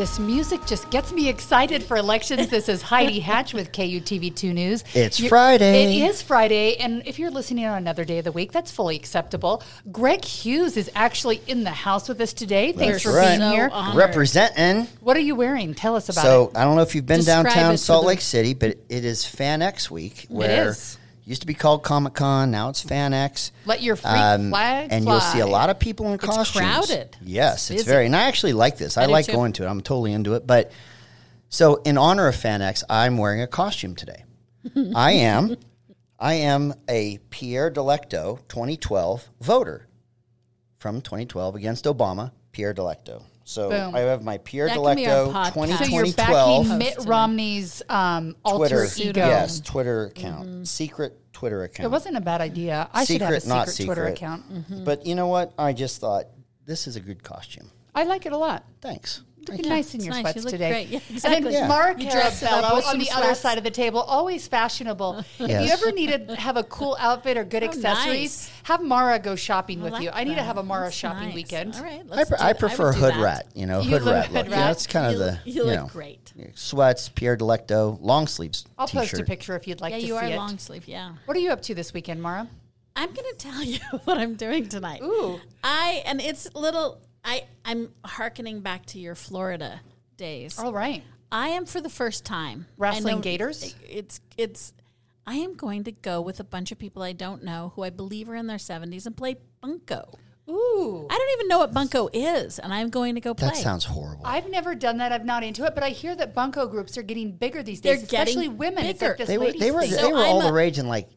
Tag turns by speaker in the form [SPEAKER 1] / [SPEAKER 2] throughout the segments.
[SPEAKER 1] This music just gets me excited for elections. This is Heidi Hatch with KUTV2 News.
[SPEAKER 2] It's Friday.
[SPEAKER 1] It is Friday, and if you're listening on another day of the week, that's fully acceptable. Greg Hughes is actually in the house with us today. Thanks
[SPEAKER 2] That's
[SPEAKER 1] for
[SPEAKER 2] right.
[SPEAKER 1] being here.
[SPEAKER 3] honored.
[SPEAKER 2] Representing.
[SPEAKER 1] What are you wearing? Tell us about
[SPEAKER 2] So
[SPEAKER 1] it.
[SPEAKER 2] So I don't know if you've been
[SPEAKER 3] Describe
[SPEAKER 2] downtown Salt
[SPEAKER 3] the-
[SPEAKER 2] Lake City, but it is Fan X week, where
[SPEAKER 1] is.
[SPEAKER 2] Used to be called Comic Con, now it's Fan X.
[SPEAKER 1] Let your freak
[SPEAKER 2] Um,
[SPEAKER 1] flag
[SPEAKER 2] and
[SPEAKER 1] fly.
[SPEAKER 2] you'll see a lot of people in costumes.
[SPEAKER 3] crowded.
[SPEAKER 2] Yes,
[SPEAKER 3] It's
[SPEAKER 2] it's very. And I actually like this. I,
[SPEAKER 3] do
[SPEAKER 2] like going to it. I'm totally into it. But so in honor of Fan X, I'm wearing a costume today. I am. I am a Pierre Delecto 2012 voter from 2012 against Obama. Pierre Delecto. So
[SPEAKER 1] Boom.
[SPEAKER 2] I have my Pierre
[SPEAKER 3] That can
[SPEAKER 2] Delecto
[SPEAKER 3] podcast.
[SPEAKER 2] 20,
[SPEAKER 1] So you're
[SPEAKER 2] 2012
[SPEAKER 1] backing Mitt Romney's um,
[SPEAKER 2] Twitter,
[SPEAKER 1] alter ego.
[SPEAKER 2] yes, Twitter account, secret Twitter account.
[SPEAKER 1] It wasn't a bad idea. I should have a
[SPEAKER 2] Secret,
[SPEAKER 1] secret Twitter
[SPEAKER 2] secret.
[SPEAKER 1] account. Mm-hmm.
[SPEAKER 2] But you know what? I just thought this is a good costume.
[SPEAKER 1] I like it a lot.
[SPEAKER 2] Thanks.
[SPEAKER 1] Looking nice in
[SPEAKER 3] it's
[SPEAKER 1] your
[SPEAKER 3] nice.
[SPEAKER 1] sweats
[SPEAKER 3] You look
[SPEAKER 1] today.
[SPEAKER 3] great. Yeah,
[SPEAKER 1] And
[SPEAKER 3] exactly.
[SPEAKER 1] then
[SPEAKER 2] Yeah.
[SPEAKER 1] Maura
[SPEAKER 3] You dress uh, up
[SPEAKER 1] Carabello on
[SPEAKER 3] some
[SPEAKER 1] the other side of the table, always fashionable. If you ever need to have a cool outfit or good
[SPEAKER 3] Oh,
[SPEAKER 1] accessories,
[SPEAKER 3] nice.
[SPEAKER 1] have Maura go shopping with
[SPEAKER 3] like
[SPEAKER 1] you. I need to have a Maura
[SPEAKER 3] That's
[SPEAKER 1] shopping
[SPEAKER 3] nice.
[SPEAKER 1] weekend.
[SPEAKER 3] All right,
[SPEAKER 2] I,
[SPEAKER 3] let's
[SPEAKER 2] pre-
[SPEAKER 3] do
[SPEAKER 2] I prefer
[SPEAKER 3] would do
[SPEAKER 2] hood
[SPEAKER 3] that.
[SPEAKER 2] rat. You know,
[SPEAKER 1] You
[SPEAKER 2] hood rat
[SPEAKER 1] hood
[SPEAKER 2] look.
[SPEAKER 1] rat.
[SPEAKER 2] Yeah, that's kind of
[SPEAKER 3] You-
[SPEAKER 2] the
[SPEAKER 3] you
[SPEAKER 2] you
[SPEAKER 3] look
[SPEAKER 2] know
[SPEAKER 3] great.
[SPEAKER 2] sweats, Pierre Delecto, long sleeves
[SPEAKER 1] I'll
[SPEAKER 2] t-shirt.
[SPEAKER 1] post a picture if you'd like
[SPEAKER 3] Yeah,
[SPEAKER 1] to
[SPEAKER 3] you are long sleeve. Yeah.
[SPEAKER 1] What are you up to this weekend, Maura?
[SPEAKER 3] I'm going to tell you what I'm doing tonight.
[SPEAKER 1] Ooh.
[SPEAKER 3] I and it's little. I I'm hearkening back to your Florida days.
[SPEAKER 1] All right.
[SPEAKER 3] I am for the first time
[SPEAKER 1] Wrestling
[SPEAKER 3] I know
[SPEAKER 1] gators?
[SPEAKER 3] It's it's. I am going to go with a bunch of people I don't know who I believe are in their 70s and play bunko.
[SPEAKER 1] Ooh.
[SPEAKER 3] I don't even know what bunko is, and I'm going to go play.
[SPEAKER 2] That sounds horrible.
[SPEAKER 1] I've never done that. I'm not into it, but I hear that bunko groups are getting bigger these days,
[SPEAKER 3] They're
[SPEAKER 1] days, especially
[SPEAKER 3] getting
[SPEAKER 1] women. It's like
[SPEAKER 3] bigger.
[SPEAKER 1] this
[SPEAKER 2] they were they were they were all
[SPEAKER 3] I'm
[SPEAKER 2] the rage in like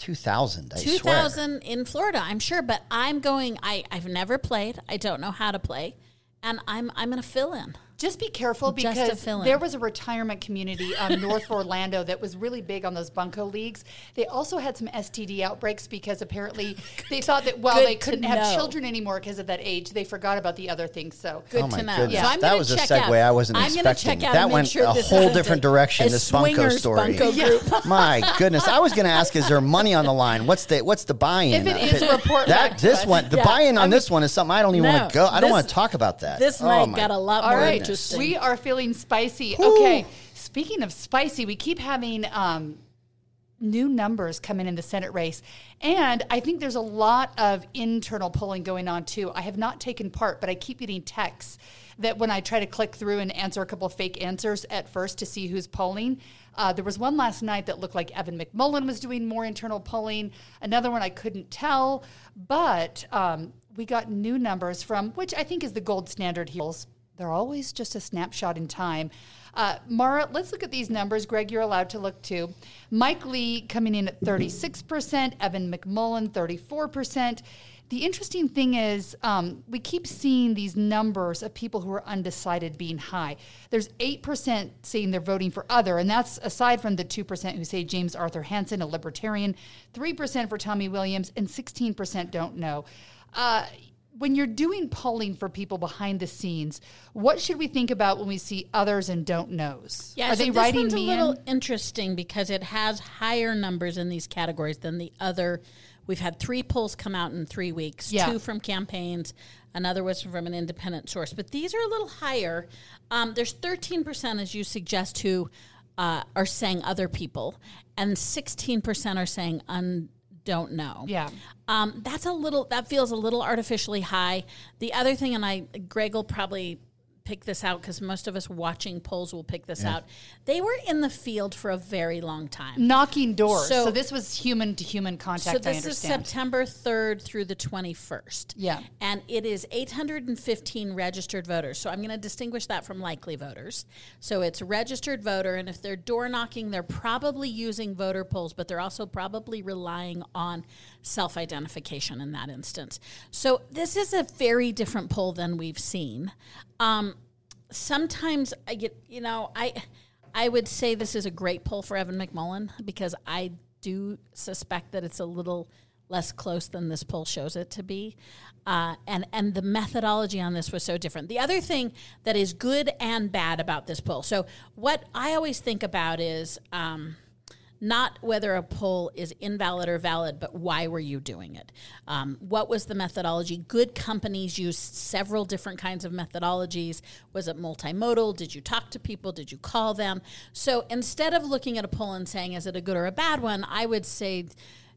[SPEAKER 2] 2000. I swear.
[SPEAKER 3] 2000 in Florida, I'm sure, but I'm going. I I've never played. I don't know how to play, and I'm I'm going to fill in.
[SPEAKER 1] Just be careful because there was a retirement community um, north of Orlando that was really big on those bunko leagues. They also had some STD outbreaks because apparently they thought that while
[SPEAKER 3] Good
[SPEAKER 1] they couldn't have
[SPEAKER 3] know.
[SPEAKER 1] children anymore because of that age, they forgot about the other things. So
[SPEAKER 3] Good
[SPEAKER 2] Oh
[SPEAKER 3] to know.
[SPEAKER 2] goodness.
[SPEAKER 3] So I'm
[SPEAKER 2] That
[SPEAKER 3] gonna
[SPEAKER 2] was a
[SPEAKER 3] check
[SPEAKER 2] segue
[SPEAKER 3] out.
[SPEAKER 2] I wasn't
[SPEAKER 3] I'm
[SPEAKER 2] expecting.
[SPEAKER 3] check out
[SPEAKER 2] That went
[SPEAKER 3] sure
[SPEAKER 2] a whole
[SPEAKER 3] isn't
[SPEAKER 2] different direction,
[SPEAKER 3] a
[SPEAKER 2] this bunko
[SPEAKER 3] swingers
[SPEAKER 2] story.
[SPEAKER 3] bunko group.
[SPEAKER 2] My goodness, I was going to ask: Is there money on the line? What's the what's the buy-in?
[SPEAKER 1] If it
[SPEAKER 2] Uh,
[SPEAKER 1] is, report
[SPEAKER 2] that this one. The
[SPEAKER 3] Yeah,
[SPEAKER 2] buy-in on
[SPEAKER 3] I mean-
[SPEAKER 2] this one is something I don't even
[SPEAKER 3] No,
[SPEAKER 2] want to go. I don't want to talk about that.
[SPEAKER 3] This
[SPEAKER 2] Oh,
[SPEAKER 3] night got a lot more
[SPEAKER 1] right,
[SPEAKER 3] interesting.
[SPEAKER 1] we are feeling spicy. Okay, speaking of spicy, we keep having um, new numbers coming in the Senate race, and I think there's a lot of internal polling going on too. I have not taken part, but I keep getting texts that when I try to click through and answer a couple of fake answers at first to see who's polling. Uh, there was one last night that looked like Evan McMullin was doing more internal polling. Another one I couldn't tell, but um, we got new numbers from which I think is the gold standard here. They're always just a snapshot in time. Uh, Maura, let's look at these numbers. Greg, you're allowed to look too. Mike Lee coming in at 36%, Evan McMullin 34%. The interesting thing is, um, we keep seeing these numbers of people who are undecided being high. There's 8% saying they're voting for other, and that's aside from the 2% who say James Arthur Hansen, a libertarian, 3% for Tommy Williams, and 16% don't know. Uh, when you're doing polling for people behind the scenes, what should we think about when we see others and don't knows?
[SPEAKER 3] Yeah,
[SPEAKER 1] Are
[SPEAKER 3] so
[SPEAKER 1] they
[SPEAKER 3] this
[SPEAKER 1] writing
[SPEAKER 3] one's a little
[SPEAKER 1] in?
[SPEAKER 3] interesting because it has higher numbers in these categories than the other. We've had three polls come out in three weeks.
[SPEAKER 1] Yeah.
[SPEAKER 3] Two from campaigns, another was from an independent source. But these are a little higher. Um, there's 13 percent, as you suggest, who uh, are saying other people, and 16 percent are saying un don't know.
[SPEAKER 1] Yeah.
[SPEAKER 3] Um, that's a little. That feels a little artificially high. The other thing, and I, Greg will probably pick this out because most of us watching polls will pick this out. They were in the field for a very long time.
[SPEAKER 1] Knocking doors. So,
[SPEAKER 3] So-
[SPEAKER 1] this was human to human contact.
[SPEAKER 3] So
[SPEAKER 1] I
[SPEAKER 3] this is. September 3rd through the 21st.
[SPEAKER 1] Yeah.
[SPEAKER 3] And it is 815 registered voters. So I'm going to distinguish that from likely voters. So it's registered voter, and if they're door knocking, they're probably using voter polls, but they're also probably relying on self identification in that instance. So this is a very different poll than we've seen. Um, sometimes I get, you know, I I would say this is a great poll for Evan McMullin because I do suspect that it's a little less close than this poll shows it to be. Uh, and and the methodology on this was so different. The other thing that is good and bad about this poll. So what I always think about is um, not whether a poll is invalid or valid, but why were you doing it? Um, what was the methodology? Good companies use several different kinds of methodologies. Was it multimodal? Did you talk to people? Did you call them? So instead of looking at a poll and saying, is it a good or a bad one, I would say,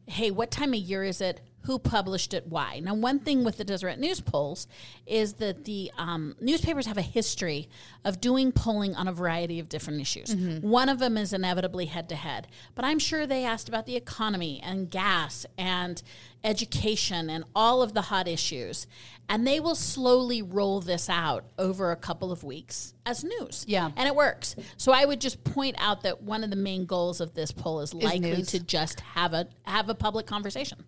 [SPEAKER 3] hey, what time of year is it? Who published it? Why? Now, one thing with the Deseret News polls is that the um, newspapers have a history of doing polling on a variety of different issues. One of them is inevitably head to head, but I'm sure they asked about the economy and gas and education and all of the hot issues. And they will slowly roll this out over a couple of weeks as news.
[SPEAKER 1] Yeah.
[SPEAKER 3] And it works. So I would just point out that one of the main goals of this poll is likely
[SPEAKER 1] news.
[SPEAKER 3] to just have a have a public conversation.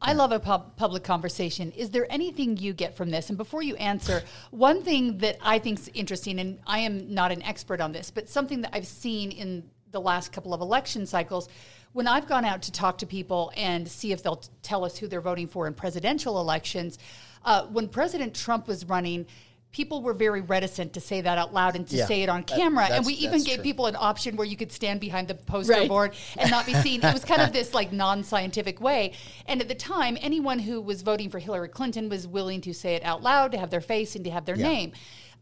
[SPEAKER 1] I love a pub- public conversation. Is there anything you get from this? And before you answer, one thing that I think is interesting, and I am not an expert on this, but something that I've seen in the last couple of election cycles, when I've gone out to talk to people and see if they'll t- tell us who they're voting for in presidential elections, uh, when President Trump was running, people were very reticent to say that out loud and to
[SPEAKER 2] Yeah,
[SPEAKER 1] say it on
[SPEAKER 2] that-
[SPEAKER 1] camera. and we even gave
[SPEAKER 2] true.
[SPEAKER 1] people an option where you could stand behind the poster
[SPEAKER 3] Right.
[SPEAKER 1] board and not be seen. It was kind of this like non-scientific way. And at the time, anyone who was voting for Hillary Clinton was willing to say it out loud, to have their face and to have their
[SPEAKER 2] Yeah.
[SPEAKER 1] name.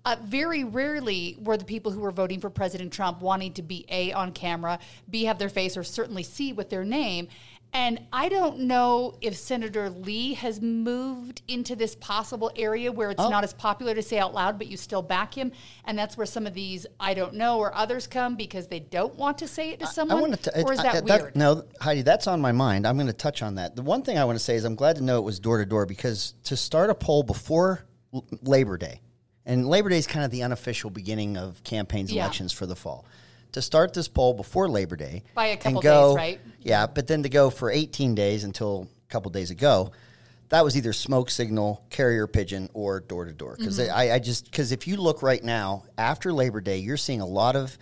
[SPEAKER 1] Uh, very rarely were the people who were voting for President Trump wanting to be A on camera, B have their face, or certainly C with their name. And I don't know if Senator Lee has moved into this possible area where it's
[SPEAKER 2] Oh.
[SPEAKER 1] not as popular to say out loud, but you still back him. And that's where some of these I don't know or others come because they don't want to say it to someone.
[SPEAKER 2] I want to.
[SPEAKER 1] or is that weird?
[SPEAKER 2] no, Heidi, that's on my mind. I'm going to touch on that. The one thing I want to say is I'm glad to know it was door to door because to start a poll before L- Labor Day, and Labor Day is kind of the unofficial beginning of campaigns,
[SPEAKER 1] Yeah.
[SPEAKER 2] elections for the fall. To start this poll before Labor Day,
[SPEAKER 1] By a
[SPEAKER 2] and
[SPEAKER 1] couple
[SPEAKER 2] go-
[SPEAKER 1] days, right?
[SPEAKER 2] Yeah, but then to go for 18 days until a couple days ago, that was either smoke signal, carrier pigeon, or door to door. Because
[SPEAKER 1] Mm-hmm.
[SPEAKER 2] I, I just because if you look right now after Labor Day, you're seeing a lot of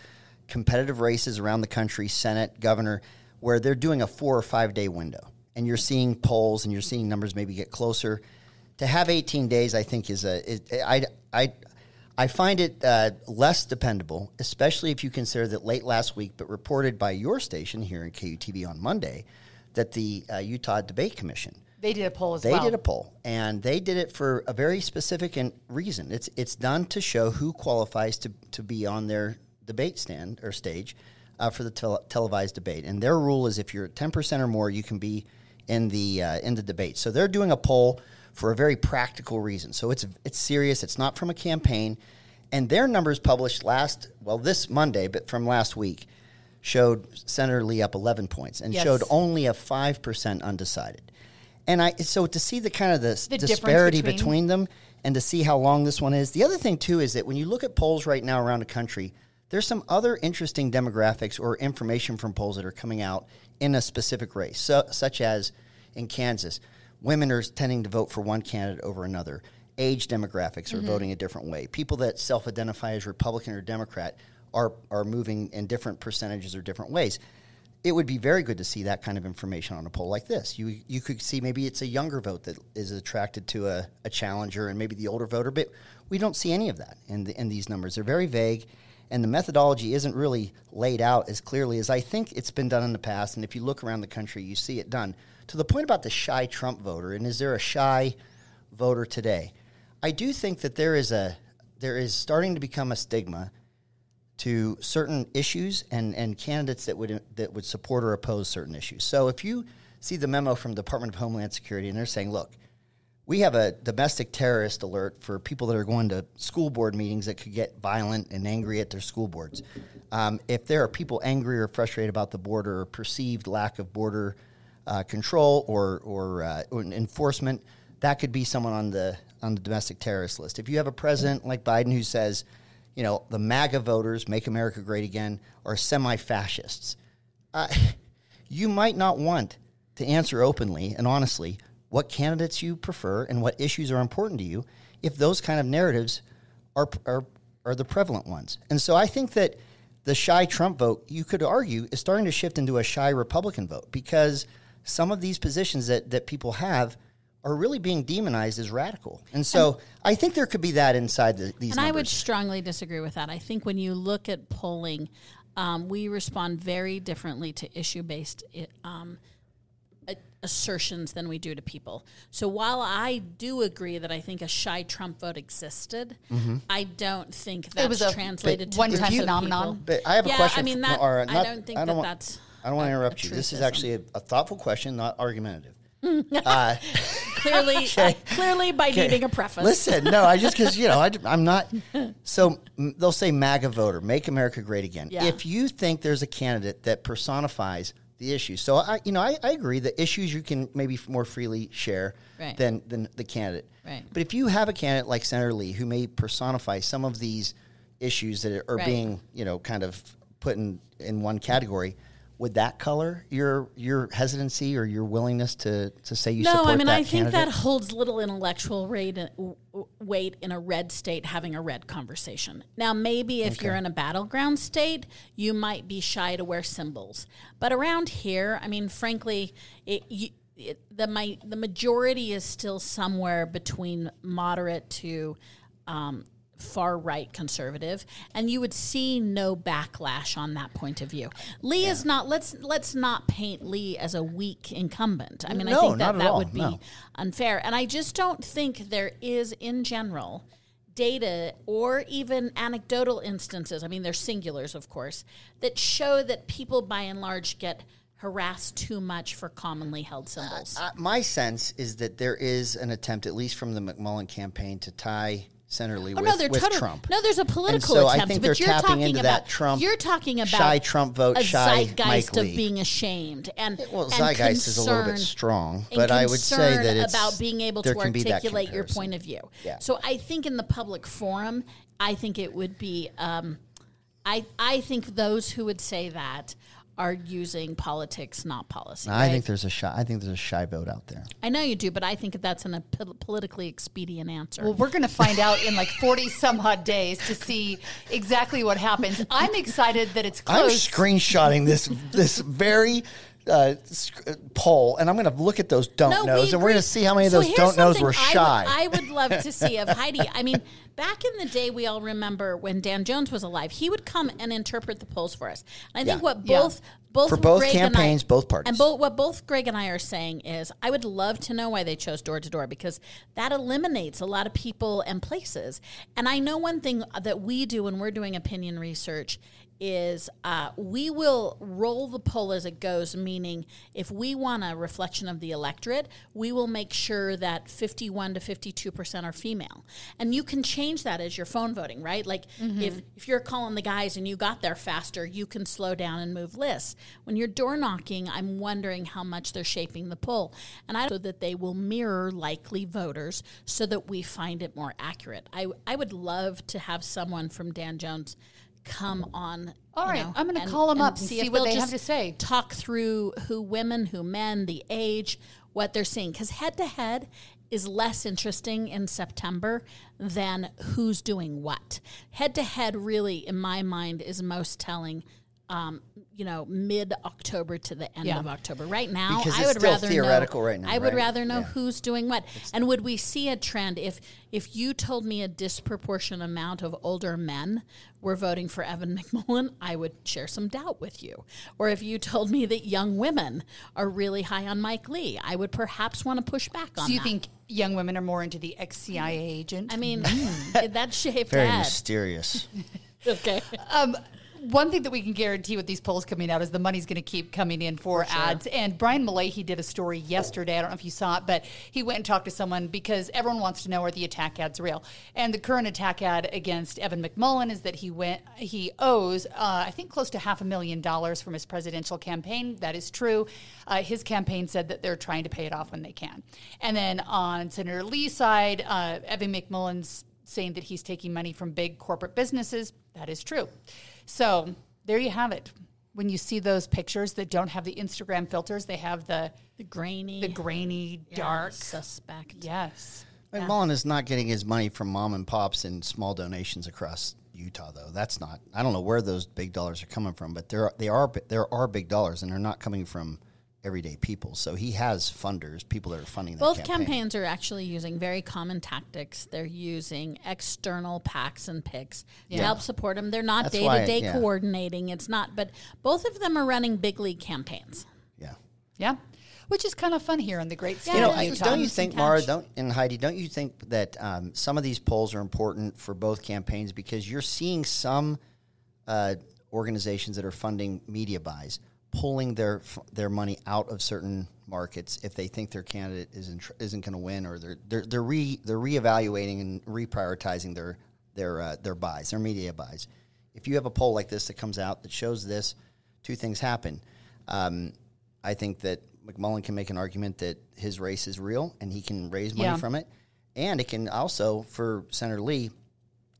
[SPEAKER 2] competitive races around the country, Senate, governor, where they're doing a four or five day window, and you're seeing polls and you're seeing numbers maybe get closer. To have 18 days, I think is a is, I I. I find it uh, less dependable, especially if you consider that late last week, but reported by your station here in KUTV on Monday, that the uh, Utah Debate Commission
[SPEAKER 1] They did a poll as
[SPEAKER 2] they
[SPEAKER 1] well.
[SPEAKER 2] They did a poll, and they did it for a very specific and reason. It's it's done to show who qualifies to to be on their debate stand or stage uh, for the tel- televised debate. And their rule is if you're at ten percent or more, you can be in the uh, in the debate. So they're doing a poll for a very practical reason. So it's it's serious. It's not from a campaign, and their numbers published last well this Monday, but from last week showed Senator Lee up 11 points and
[SPEAKER 1] Yes.
[SPEAKER 2] showed only a 5% undecided. And I so to see the kind of the,
[SPEAKER 1] The
[SPEAKER 2] disparity
[SPEAKER 1] between-
[SPEAKER 2] between, them and to see how long this one is. The other thing too is that when you look at polls right now around the country, there's some other interesting demographics or information from polls that are coming out in a specific race, so, such as in Kansas, women are tending to vote for one candidate over another. Age demographics are
[SPEAKER 1] Mm-hmm.
[SPEAKER 2] voting a different way. People that self-identify as Republican or Democrat are are moving in different percentages or different ways it would be very good to see that kind of information on a poll like this. You you could see maybe it's a younger vote that is attracted to a, a challenger and maybe the older voter, but we don't see any of that in the, in these numbers. They're very vague, and the methodology isn't really laid out as clearly as I think it's been done in the past. And if you look around the country, you see it done. To the point about the shy Trump voter, and is there a shy voter today? I do think that there is a there is starting to become a stigma to certain issues and, and candidates that would that would support or oppose certain issues. So if you see the memo from Department of Homeland Security and they're saying, look, we have a domestic terrorist alert for people that are going to school board meetings that could get violent and angry at their school boards. Um, if there are people angry or frustrated about the border or perceived lack of border uh, control or or, uh, or enforcement, that could be someone on the on the domestic terrorist list. If you have a president like Biden who says, you know, the MAGA voters, make America great again, are semi-fascists, uh, you might not want to answer openly and honestly what candidates you prefer and what issues are important to you if those kind of narratives are, are, are the prevalent ones. And so I think that the shy Trump vote, you could argue, is starting to shift into a shy Republican vote because some of these positions that, that people have are really being demonized as radical. And so and, I think there could be that inside the, these
[SPEAKER 3] And
[SPEAKER 2] numbers.
[SPEAKER 3] I would strongly disagree with that. I think when you look at polling, um, we respond very differently to issue based um, assertions than we do to people. So while I do agree that I think a shy Trump vote existed, mm-hmm. I don't think that's
[SPEAKER 1] it was a
[SPEAKER 3] translated to
[SPEAKER 1] one-time phenomenon.
[SPEAKER 2] But I have
[SPEAKER 3] yeah,
[SPEAKER 2] a question.
[SPEAKER 3] I mean, that,
[SPEAKER 2] or not,
[SPEAKER 3] I don't think
[SPEAKER 2] I don't
[SPEAKER 3] that
[SPEAKER 2] want,
[SPEAKER 3] that's.
[SPEAKER 2] I don't want to interrupt you. This is actually a, a thoughtful question, not argumentative. uh,
[SPEAKER 3] clearly, okay. clearly by okay. needing a preface.
[SPEAKER 2] Listen, no, I just because you know I, am not. So they'll say MAGA voter, make America great again. Yeah. If you think there's a candidate that personifies the issues. So I, you know, I, I agree that issues you can maybe more freely share right. than than the candidate.
[SPEAKER 3] Right.
[SPEAKER 2] But if you have a candidate like Senator Lee who may personify some of these issues that are right. being, you know, kind of put in in one category, would that color your your hesitancy or your willingness to to say you
[SPEAKER 3] no,
[SPEAKER 2] support
[SPEAKER 3] I mean, I
[SPEAKER 2] think
[SPEAKER 3] that holds little intellectual weight weight in a red state having a red conversation. Now, maybe if okay. you're in a battleground state, you might be shy to wear symbols, but around here, I mean, frankly, it, you, it, the my, the majority is still somewhere between moderate to um, far right conservative, and you would see no backlash on that point of view. Lee yeah. is not. Let's let's not paint Lee as a weak incumbent. I mean,
[SPEAKER 2] no,
[SPEAKER 3] I think that that
[SPEAKER 2] all.
[SPEAKER 3] would be
[SPEAKER 2] no.
[SPEAKER 3] unfair, and I just don't think there is in general data or even anecdotal instances. I mean, they're singulars, of course, that show that people by and large get harassed too much for commonly held symbols.
[SPEAKER 2] Uh, uh, my sense is that there is an attempt, at least from the McMullin campaign, to tie Senator Lee oh, with,
[SPEAKER 3] no,
[SPEAKER 2] with
[SPEAKER 3] total,
[SPEAKER 2] Trump.
[SPEAKER 3] No, there's a political
[SPEAKER 2] so
[SPEAKER 3] attempt,
[SPEAKER 2] I think
[SPEAKER 3] but
[SPEAKER 2] they're
[SPEAKER 3] you're
[SPEAKER 2] tapping
[SPEAKER 3] talking
[SPEAKER 2] into
[SPEAKER 3] about
[SPEAKER 2] that Trump
[SPEAKER 3] you're talking about
[SPEAKER 2] shy Trump vote,
[SPEAKER 3] a
[SPEAKER 2] shy
[SPEAKER 3] zeitgeist
[SPEAKER 2] Mike
[SPEAKER 3] of being ashamed and
[SPEAKER 2] well,
[SPEAKER 3] and
[SPEAKER 2] zeitgeist is a little bit strong, but I would say that it's
[SPEAKER 3] about being able to articulate your point of view.
[SPEAKER 2] Yeah.
[SPEAKER 3] So I think in the public forum, I think it would be. Um, I I think those who would say that are using politics, not policy.
[SPEAKER 2] I
[SPEAKER 3] right?
[SPEAKER 2] think there's a shy. I think there's a shy vote out there.
[SPEAKER 3] I know you do, but I think that's an, a politically expedient answer.
[SPEAKER 1] Well, we're going to find out in like 40 some odd days to see exactly what happens. I'm excited that it's close.
[SPEAKER 2] I'm screenshotting this this very uh, poll, and I'm going to look at those don't
[SPEAKER 3] no,
[SPEAKER 2] knows,
[SPEAKER 3] we
[SPEAKER 2] and we're going to see how many
[SPEAKER 3] so
[SPEAKER 2] of those don't knows were shy.
[SPEAKER 3] I would, I would love to see of Heidi. I mean, back in the day, we all remember when Dan Jones was alive. He would come and interpret the polls for us. And I think
[SPEAKER 2] Yeah.
[SPEAKER 3] what both both
[SPEAKER 2] For both
[SPEAKER 3] Greg and I-
[SPEAKER 2] campaigns, both parties.
[SPEAKER 3] and both what both Greg and I are saying is, I would love to know why they chose door to door because that eliminates a lot of people and places. And I know one thing that we do when we're doing opinion research is uh, we will roll the poll as it goes, meaning if we want a reflection of the electorate, we will make sure that 51 to 52% are female. And you can change that as your phone voting, right? Like if, if you're calling the guys and you got there faster, you can slow down and move lists. When you're door knocking, I'm wondering how much they're shaping the poll. And I so that they will mirror likely voters so that we find it more accurate. I, I would love to have someone from Dan Jones come mm. on.
[SPEAKER 1] All right,
[SPEAKER 3] know,
[SPEAKER 1] I'm gonna call
[SPEAKER 3] them
[SPEAKER 1] up and see
[SPEAKER 3] if
[SPEAKER 1] what
[SPEAKER 3] they'll
[SPEAKER 1] have to say.
[SPEAKER 3] Talk through who women, who men, the age, what they're seeing. Because head to head is less interesting in September than who's doing what. Head to head, really, in my mind, is most telling. Um, you know, mid October to the end
[SPEAKER 1] Yeah.
[SPEAKER 3] of October. Right now,
[SPEAKER 2] Because
[SPEAKER 3] I would rather
[SPEAKER 2] theoretical
[SPEAKER 3] know,
[SPEAKER 2] right now,
[SPEAKER 3] I would
[SPEAKER 2] right?
[SPEAKER 3] rather know
[SPEAKER 2] Yeah.
[SPEAKER 3] who's doing what. and would we see a trend if if you told me a disproportionate amount of older men were voting for Evan McMullin, I would share some doubt with you. Or if you told me that young women are really high on Mike Lee, I would perhaps want to push back on
[SPEAKER 1] Do you
[SPEAKER 3] that.
[SPEAKER 1] think young women are more into the ex CIA agent?
[SPEAKER 3] I mean, that shaved
[SPEAKER 2] Very
[SPEAKER 3] head.
[SPEAKER 2] mysterious.
[SPEAKER 3] Okay.
[SPEAKER 1] Um, one thing that we can guarantee with these polls coming out is the money's going to keep coming in for, ads. And Brian Mullahy did a story yesterday. I don't know if you saw it, but he went and talked to someone because everyone wants to know are the attack ads real. And the current attack ad against Evan McMullin is that he went he owes uh, I think close to half a million dollars from his presidential campaign. That is true. Uh, his campaign said that they're trying to pay it off when they can. And then on Senator Lee's side, uh, Evan McMullin's saying that he's taking money from big corporate businesses. That is true. So there you have it. When you see those pictures that don't have the Instagram filters, they have the
[SPEAKER 3] The grainy,
[SPEAKER 1] the grainy,
[SPEAKER 3] yeah,
[SPEAKER 1] dark.
[SPEAKER 3] suspect.
[SPEAKER 1] Yes.
[SPEAKER 2] McMullin is not getting his money from mom and pops and small donations across Utah, though. That's not. I don't know where those big dollars are coming from, but there are, they are there are big dollars, and they're not coming from everyday people. So he has funders, people that are funding that
[SPEAKER 3] Both
[SPEAKER 2] campaign.
[SPEAKER 3] campaigns are actually using very common tactics. They're using external PACs and picks to
[SPEAKER 1] Yeah.
[SPEAKER 3] help support them. They're not day to day coordinating. It's not, but both of them are running big league campaigns.
[SPEAKER 2] Yeah.
[SPEAKER 1] Yeah. Which is kind of fun here in the great state
[SPEAKER 2] You know,
[SPEAKER 1] of
[SPEAKER 2] I-
[SPEAKER 1] Utah.
[SPEAKER 2] don't you think,
[SPEAKER 3] Maura,
[SPEAKER 2] don't and Heidi, don't you think that um, some of these polls are important for both campaigns because you're seeing some uh, organizations that are funding media buys pulling their their money out of certain markets if they think their candidate isn't tr- isn't going to win or they're they're they're re they're reevaluating and reprioritizing their their uh, their buys their media buys. If you have a poll like this that comes out that shows this, two things happen. Um, I think that McMullin can make an argument that his race is real and he can raise money
[SPEAKER 1] Yeah.
[SPEAKER 2] from it, and it can also for Senator Lee,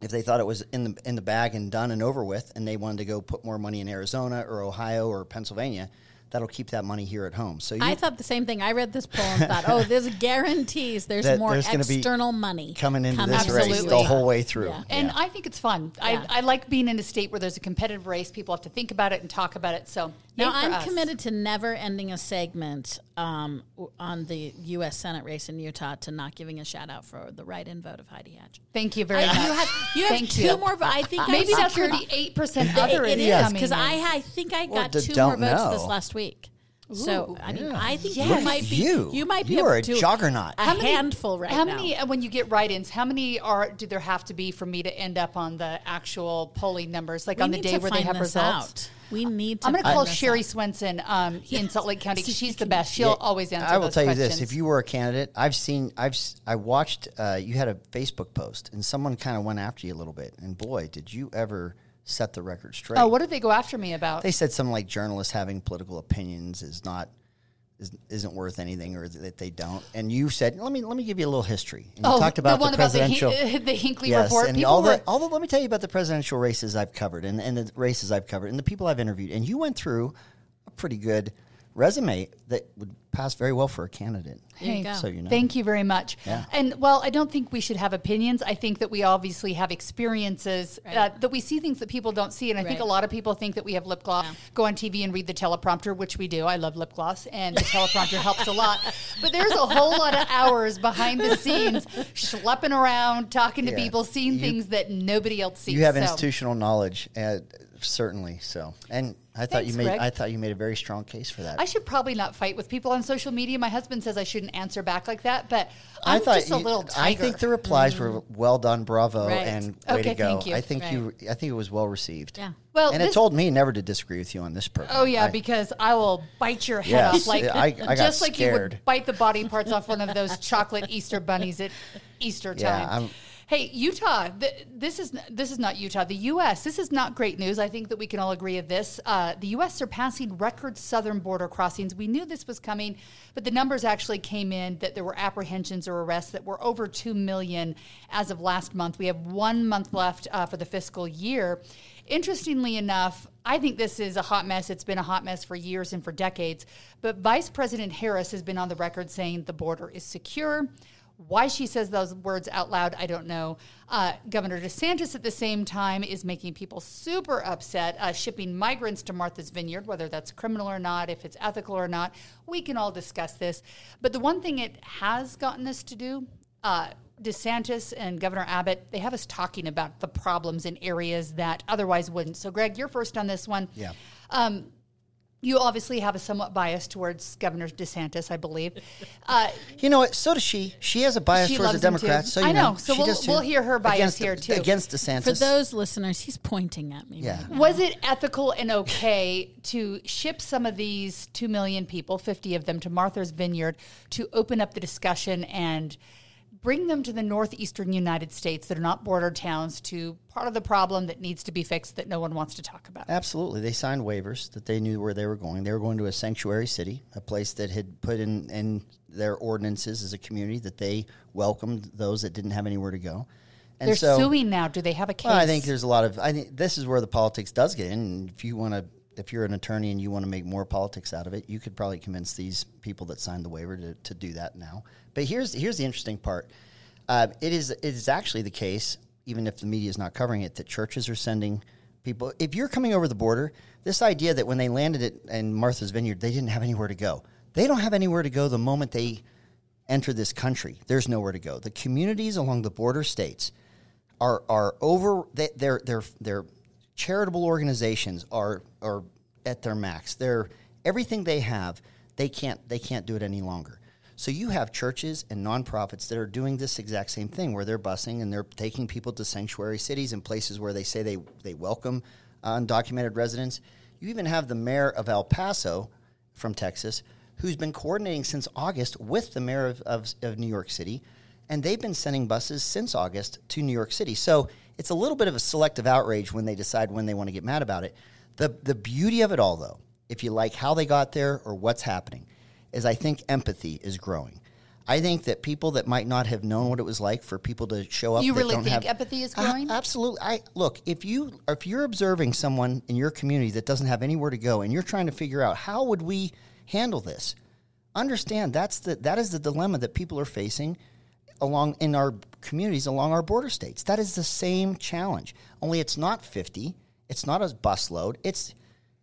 [SPEAKER 2] if they thought it was in the in the bag and done and over with, and they wanted to go put more money in Arizona or Ohio or Pennsylvania, that'll keep that money here at home. So you,
[SPEAKER 3] I thought the same thing. I read this poll and thought, oh, this guarantees there's
[SPEAKER 2] That
[SPEAKER 3] more
[SPEAKER 2] there's gonna be
[SPEAKER 3] external money
[SPEAKER 2] coming into
[SPEAKER 3] coming
[SPEAKER 2] this
[SPEAKER 3] to
[SPEAKER 2] race
[SPEAKER 1] Absolutely.
[SPEAKER 2] the whole way through.
[SPEAKER 3] Yeah.
[SPEAKER 1] And
[SPEAKER 2] Yeah.
[SPEAKER 1] I think it's fun.
[SPEAKER 3] Yeah.
[SPEAKER 1] I, I like being in a state where there's a competitive race. People have to think about it and talk about it. So
[SPEAKER 3] Now I'm
[SPEAKER 1] us.
[SPEAKER 3] committed to never ending a segment um, on the U.S. Senate race in Utah to not giving a shout out for the write-in vote of Heidi Hatch.
[SPEAKER 1] Thank you very
[SPEAKER 3] I-
[SPEAKER 1] much.
[SPEAKER 3] you have you have
[SPEAKER 1] Thank
[SPEAKER 3] two
[SPEAKER 1] you.
[SPEAKER 3] more. vo- I think I
[SPEAKER 1] Maybe that's where
[SPEAKER 3] secured-
[SPEAKER 1] the eight percent
[SPEAKER 3] It-
[SPEAKER 1] other
[SPEAKER 3] it
[SPEAKER 1] is
[SPEAKER 3] is
[SPEAKER 1] coming
[SPEAKER 3] because. I I think I got
[SPEAKER 2] d-
[SPEAKER 3] two more votes this last week. So I mean, I think
[SPEAKER 1] Yes.
[SPEAKER 3] you might be
[SPEAKER 2] you.
[SPEAKER 3] you might be
[SPEAKER 2] You are a
[SPEAKER 3] to
[SPEAKER 2] juggernaut.
[SPEAKER 3] a
[SPEAKER 1] How many-
[SPEAKER 3] handful right
[SPEAKER 1] how
[SPEAKER 3] now.
[SPEAKER 1] many uh, when you get write-ins? How many are do there have to be for me to end up on the actual polling numbers, like
[SPEAKER 3] We
[SPEAKER 1] on the day where they have results?
[SPEAKER 3] out. We need to.
[SPEAKER 1] I'm going to call Sherrie
[SPEAKER 3] out.
[SPEAKER 1] Swensen um, in Salt Lake County. 'cause
[SPEAKER 3] See,
[SPEAKER 1] She's the best. She'll
[SPEAKER 2] Yeah,
[SPEAKER 1] always answer.
[SPEAKER 2] I will
[SPEAKER 1] those
[SPEAKER 2] tell you this: if you were a candidate, I've seen, I've, s- I watched. Uh, you had a Facebook post, and someone kind of went after you a little bit. And boy, did you ever set the record straight?
[SPEAKER 1] oh, what did they go after me about?
[SPEAKER 2] they said something like journalists having political opinions is not is, isn't worth anything, or that they don't. And you said, "Let me let me give you a little history." And you
[SPEAKER 1] oh,
[SPEAKER 2] talked about
[SPEAKER 1] the one
[SPEAKER 2] the
[SPEAKER 1] about the,
[SPEAKER 2] presidential.
[SPEAKER 1] Hin- the Hinckley
[SPEAKER 2] Yes,
[SPEAKER 1] report.
[SPEAKER 2] and
[SPEAKER 1] People
[SPEAKER 2] all
[SPEAKER 1] were,
[SPEAKER 2] the, all the, let me tell you about the presidential races I've covered and, and the races I've covered and the people I've interviewed. And you went through a pretty good resume that would pass very well for a candidate.
[SPEAKER 3] There you go.
[SPEAKER 2] So you know.
[SPEAKER 1] Thank you very much.
[SPEAKER 2] Yeah.
[SPEAKER 1] And well, I don't think we should have opinions. I think that we obviously have experiences uh, that we see things that people don't see. And I think a lot of people think that we have lip gloss, go on TV and read the teleprompter, which we do. I love lip gloss, and the teleprompter helps a lot. But there's a whole lot of hours behind the scenes, schlepping around, talking to
[SPEAKER 2] Yeah.
[SPEAKER 1] people, seeing
[SPEAKER 2] You-
[SPEAKER 1] things that nobody else sees.
[SPEAKER 2] You have
[SPEAKER 1] So-
[SPEAKER 2] institutional knowledge, uh, certainly. So, and I thought you made
[SPEAKER 1] Greg.
[SPEAKER 2] I thought you made a very strong case for that.
[SPEAKER 1] I should probably not fight with people on social media. My husband says I shouldn't answer back like that, but I'm
[SPEAKER 2] thought
[SPEAKER 1] just a
[SPEAKER 2] you-
[SPEAKER 1] little
[SPEAKER 2] I think the replies were mm. well done, bravo,
[SPEAKER 3] Right.
[SPEAKER 2] and way
[SPEAKER 1] Okay,
[SPEAKER 2] to go.
[SPEAKER 1] thank you.
[SPEAKER 2] I think you. I think it was well received.
[SPEAKER 3] Yeah.
[SPEAKER 1] Well,
[SPEAKER 2] and it told me never to disagree with you on this program.
[SPEAKER 1] Oh yeah,
[SPEAKER 2] I-
[SPEAKER 1] because I will bite your head
[SPEAKER 2] Yes,
[SPEAKER 1] off like
[SPEAKER 2] I- I got
[SPEAKER 1] just like you would bite the body parts off one of those chocolate Easter bunnies at Easter
[SPEAKER 2] Yeah,
[SPEAKER 1] time.
[SPEAKER 2] I'm-
[SPEAKER 1] hey, Utah, th- this is this is not Utah. The U.S. This is not great news. I think that we can all agree of this. Uh, the U.S. surpassing record southern border crossings. We knew this was coming, but the numbers actually came in that there were apprehensions or arrests that were over two million as of last month. We have one month left uh, for the fiscal year. Interestingly enough, I think this is a hot mess. It's been a hot mess for years and for decades. But Vice President Harris has been on the record saying the border is secure. Why she says those words out loud, I don't know. Uh, Governor DeSantis, at the same time, is making people super upset, uh, shipping migrants to Martha's Vineyard, whether that's criminal or not, if it's ethical or not. We can all discuss this. But the one thing it has gotten us to do, uh, DeSantis and Governor Abbott, they have us talking about the problems in areas that otherwise wouldn't. So, Greg, you're first on this one.
[SPEAKER 2] Yeah.
[SPEAKER 1] Um, You obviously have a somewhat bias towards Governor DeSantis, I believe. Uh,
[SPEAKER 2] You know what? So does she. She has a bias towards the Democrats.
[SPEAKER 1] too.
[SPEAKER 2] So you
[SPEAKER 1] I know. So
[SPEAKER 2] she
[SPEAKER 1] we'll-
[SPEAKER 2] does, too.
[SPEAKER 1] we'll hear her bias
[SPEAKER 2] Against-
[SPEAKER 1] here, too.
[SPEAKER 2] Against DeSantis.
[SPEAKER 3] For those listeners, he's pointing at me.
[SPEAKER 2] Yeah.
[SPEAKER 3] right now.
[SPEAKER 1] was it ethical and okay to ship some of these 2 million people, 50 of them, to Martha's Vineyard to open up the discussion and bring them to the northeastern United States that are not border towns to part of the problem that needs to be fixed that no one wants to talk about?
[SPEAKER 2] Absolutely. They signed waivers that they knew where they were going. They were going to a sanctuary city, a place that had put in, in their ordinances as a community that they welcomed those that didn't have anywhere to go. And
[SPEAKER 1] They're
[SPEAKER 2] so,
[SPEAKER 1] suing now. Do they have a case?
[SPEAKER 2] Well, I think there's a lot of. I think this is where the politics does get in. If you want to, if you're an attorney and you want to make more politics out of it, you could probably convince these people that signed the waiver to, to do that now. But here's here's the interesting part. Uh, it is it is actually the case, even if the media is not covering it, that churches are sending people. If you're coming over the border, this idea that when they landed at in Martha's Vineyard, they didn't have anywhere to go. They don't have anywhere to go the moment they enter this country. There's nowhere to go. The communities along the border states are are over. They, their their their charitable organizations are are at their max. They're everything they have. They can't they can't do it any longer. So you have churches and nonprofits that are doing this exact same thing, where they're busing and they're taking people to sanctuary cities and places where they say they they welcome undocumented residents. You even have the mayor of El Paso from Texas, who's been coordinating since August with the mayor of, of, of New York City and they've been sending buses since August to New York City. So it's a little bit of a selective outrage when they decide when they want to get mad about it. The the beauty of it all, though, if you like how they got there or what's happening, is I think empathy is growing. I think that people that might not have known what it was like for people to show up.
[SPEAKER 1] You really think
[SPEAKER 2] have-
[SPEAKER 1] empathy is
[SPEAKER 2] Uh,
[SPEAKER 1] growing?
[SPEAKER 2] absolutely. I look if you if you're observing someone in your community that doesn't have anywhere to go, and you're trying to figure out how would we handle this, understand that's the that is the dilemma that people are facing along in our communities along our border states. That is the same challenge. Only it's not 50. It's not a busload. It's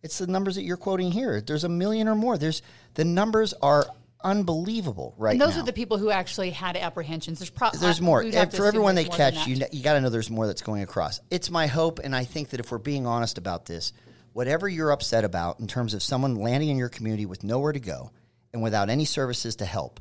[SPEAKER 2] it's the numbers that you're quoting here. There's a million or more. There's the numbers are unbelievable right
[SPEAKER 1] And those
[SPEAKER 2] now.
[SPEAKER 1] are the people who actually had apprehensions. There's, pro-
[SPEAKER 2] There's more. And for everyone they
[SPEAKER 1] there's more than
[SPEAKER 2] catch, you you got to know there's more that's going across. It's my hope, and I think that if we're being honest about this, whatever you're upset about in terms of someone landing in your community with nowhere to go and without any services to help,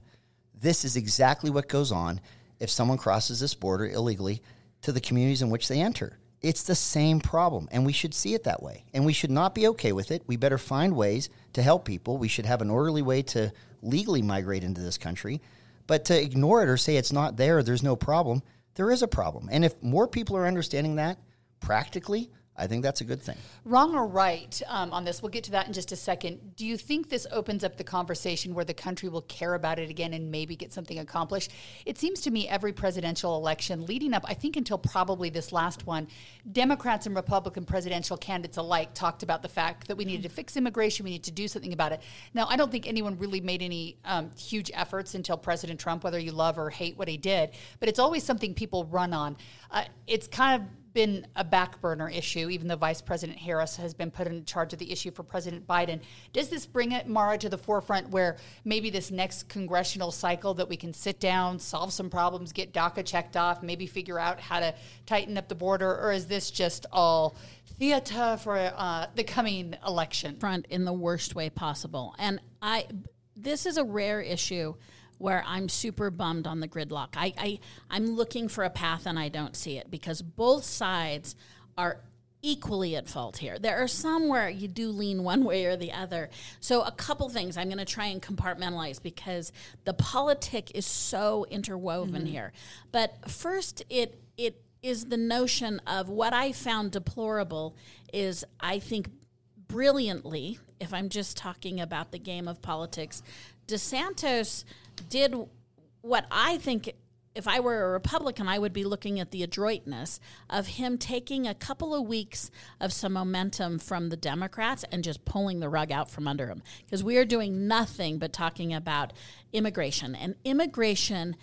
[SPEAKER 2] this is exactly what goes on if someone crosses this border illegally to the communities in which they enter. It's the same problem, and we should see it that way. And we should not be okay with it. We better find ways to help people. We should have an orderly way to legally migrate into this country. But to ignore it or say it's not there, there's no problem, there is a problem. And if more people are understanding that practically, I think that's a good thing.
[SPEAKER 1] Wrong or right um, on this? We'll get to that in just a second. Do you think this opens up the conversation where the country will care about it again and maybe get something accomplished? It seems to me every presidential election leading up, I think until probably this last one, Democrats and Republican presidential candidates alike talked about the fact that we needed to fix immigration, we need to do something about it. Now, I don't think anyone really made any um, huge efforts until President Trump, whether you love or hate what he did, but it's always something people run on. Uh, it's kind of been a back burner issue, even though Vice President Harris has been put in charge of the issue for President Biden. Does this bring it, Maura, to the forefront where maybe this next congressional cycle that we can sit down, solve some problems, get DACA checked off, maybe figure out how to tighten up the border, or is this just all theater for uh, the coming election?
[SPEAKER 3] front in the worst way possible. And I, this is a rare issue where I'm super bummed on the gridlock. I, I I'm looking for a path and I don't see it because both sides are equally at fault here. There are some where you do lean one way or the other. So a couple things I'm going to try and compartmentalize because the politic is so interwoven mm-hmm. here. But first it it is the notion of what I found deplorable is I think brilliantly, if I'm just talking about the game of politics, DeSantis did what I think if I were a Republican, I would be looking at the adroitness of him taking a couple of weeks of some momentum from the Democrats and just pulling the rug out from under him. Because we are doing nothing but talking about immigration. And immigration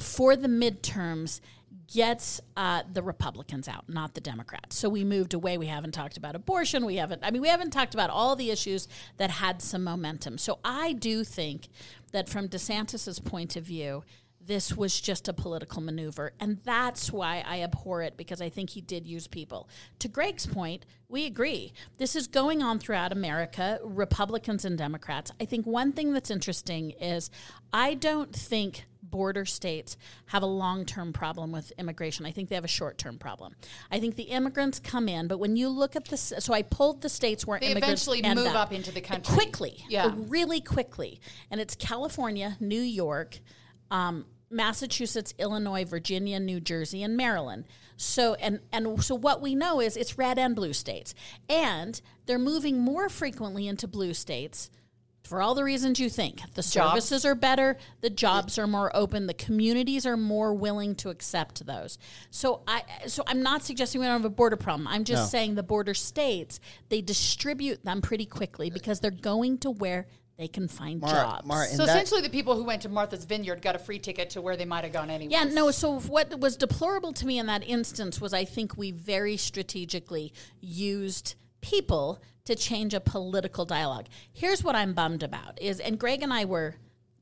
[SPEAKER 3] for the midterms gets uh, the Republicans out, not the Democrats. So we moved away. We haven't talked about abortion. We haven't, I mean, we haven't talked about all the issues that had some momentum. So I do think that from DeSantis's point of view, this was just a political maneuver. And that's why I abhor it because I think he did use people. To Greg's point, we agree. This is going on throughout America, Republicans and Democrats. I think one thing that's interesting is I don't think border states have a long term problem with immigration. I think they have a short term problem. I think the immigrants come in, but when you look at this, so I pulled the states where
[SPEAKER 1] They
[SPEAKER 3] immigrants
[SPEAKER 1] eventually move
[SPEAKER 3] up,
[SPEAKER 1] up into the country.
[SPEAKER 3] quickly,
[SPEAKER 1] Yeah.
[SPEAKER 3] really quickly, and it's California, New York. Um, Massachusetts, Illinois, Virginia, New Jersey, and Maryland. So and and so what we know is it's red and blue states. And they're moving more frequently into blue states for all the reasons you think. The services are better, the jobs are more open, the communities are more willing to accept those. So I so I'm not suggesting we don't have a border problem. I'm just
[SPEAKER 2] No.
[SPEAKER 3] saying the border states, they distribute them pretty quickly because they're going to where they can find
[SPEAKER 2] Maura-
[SPEAKER 3] jobs.
[SPEAKER 2] Maura,
[SPEAKER 1] So
[SPEAKER 2] that-
[SPEAKER 1] essentially, the people who went to Martha's Vineyard got a free ticket to where they might have gone anyway.
[SPEAKER 3] Yeah, no. So what was deplorable to me in that instance was I think we very strategically used people to change a political dialogue. Here's what I'm bummed about is, and Greg and I were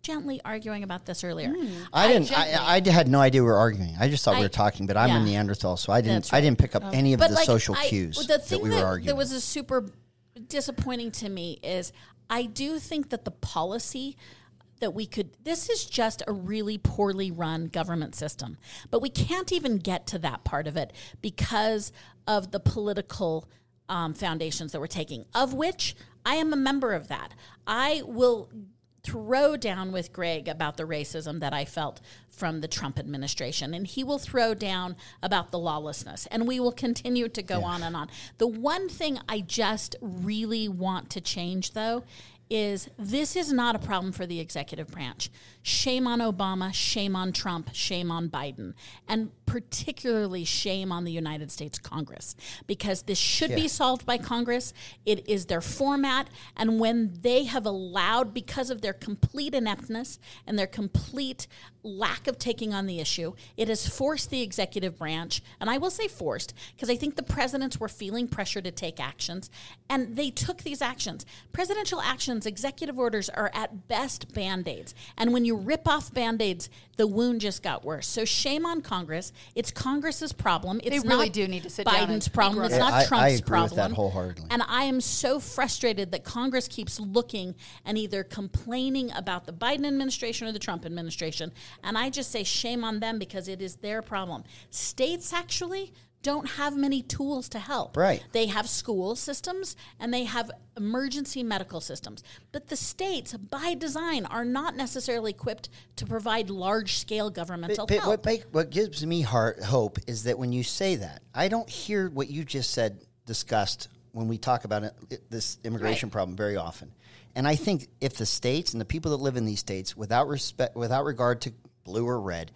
[SPEAKER 3] gently arguing about this earlier. Hmm.
[SPEAKER 2] I didn't.
[SPEAKER 1] gently-
[SPEAKER 2] I, I had no idea we were arguing. I just thought we were talking. But I'm
[SPEAKER 3] yeah.
[SPEAKER 2] a Neanderthal, so I didn't.
[SPEAKER 3] That's
[SPEAKER 2] I didn't pick up oh. any of the
[SPEAKER 3] like,
[SPEAKER 2] social
[SPEAKER 3] I-
[SPEAKER 2] cues
[SPEAKER 3] the
[SPEAKER 2] that
[SPEAKER 3] thing
[SPEAKER 2] we were arguing.
[SPEAKER 3] That was a super disappointing to me is I do think that the policy that we could this is just a really poorly run government system but we can't even get to that part of it because of the political um, foundations that we're taking of which i am a member of that i will throw down with Greg about the racism that I felt from the Trump administration, and he will throw down about the lawlessness, and we will continue to go on and on. The one thing I just really want to change, though, is this is not a problem for the executive branch. Shame on Obama, shame on Trump, shame on Biden, and particularly shame on the United States Congress because this should be solved by Congress. It is their format, and when they have allowed, because of their complete ineptness and their complete lack of taking on the issue, it has forced the executive branch, and I will say forced because I think the presidents were feeling pressure to take actions, and they took these actions. Presidential actions, executive orders are at best band aids, and when you rip off band aids, the wound just got worse. So shame on Congress. It's Congress's problem. It's
[SPEAKER 1] really
[SPEAKER 3] not
[SPEAKER 1] do need to sit down
[SPEAKER 3] Biden's
[SPEAKER 1] think
[SPEAKER 3] problem. It's
[SPEAKER 1] about
[SPEAKER 3] not
[SPEAKER 2] it. I- I
[SPEAKER 3] Trump's
[SPEAKER 2] agree with that
[SPEAKER 3] problem.
[SPEAKER 2] wholeheartedly.
[SPEAKER 3] And I am so frustrated that Congress keeps looking and either complaining about the Biden administration or the Trump administration. And I just say shame on them because it is their problem. States actually don't have many tools to help.
[SPEAKER 2] Right.
[SPEAKER 3] They have school systems and they have emergency medical systems. But the states, by design, are not necessarily equipped to provide large scale governmental
[SPEAKER 2] But
[SPEAKER 3] help.
[SPEAKER 2] what, make, what gives me heart hope is that when you say that, I don't hear what you just said discussed when we talk about it, it- this immigration
[SPEAKER 3] Right.
[SPEAKER 2] problem very often. And I think if the states and the people that live in these states, without respect, without regard to blue or red,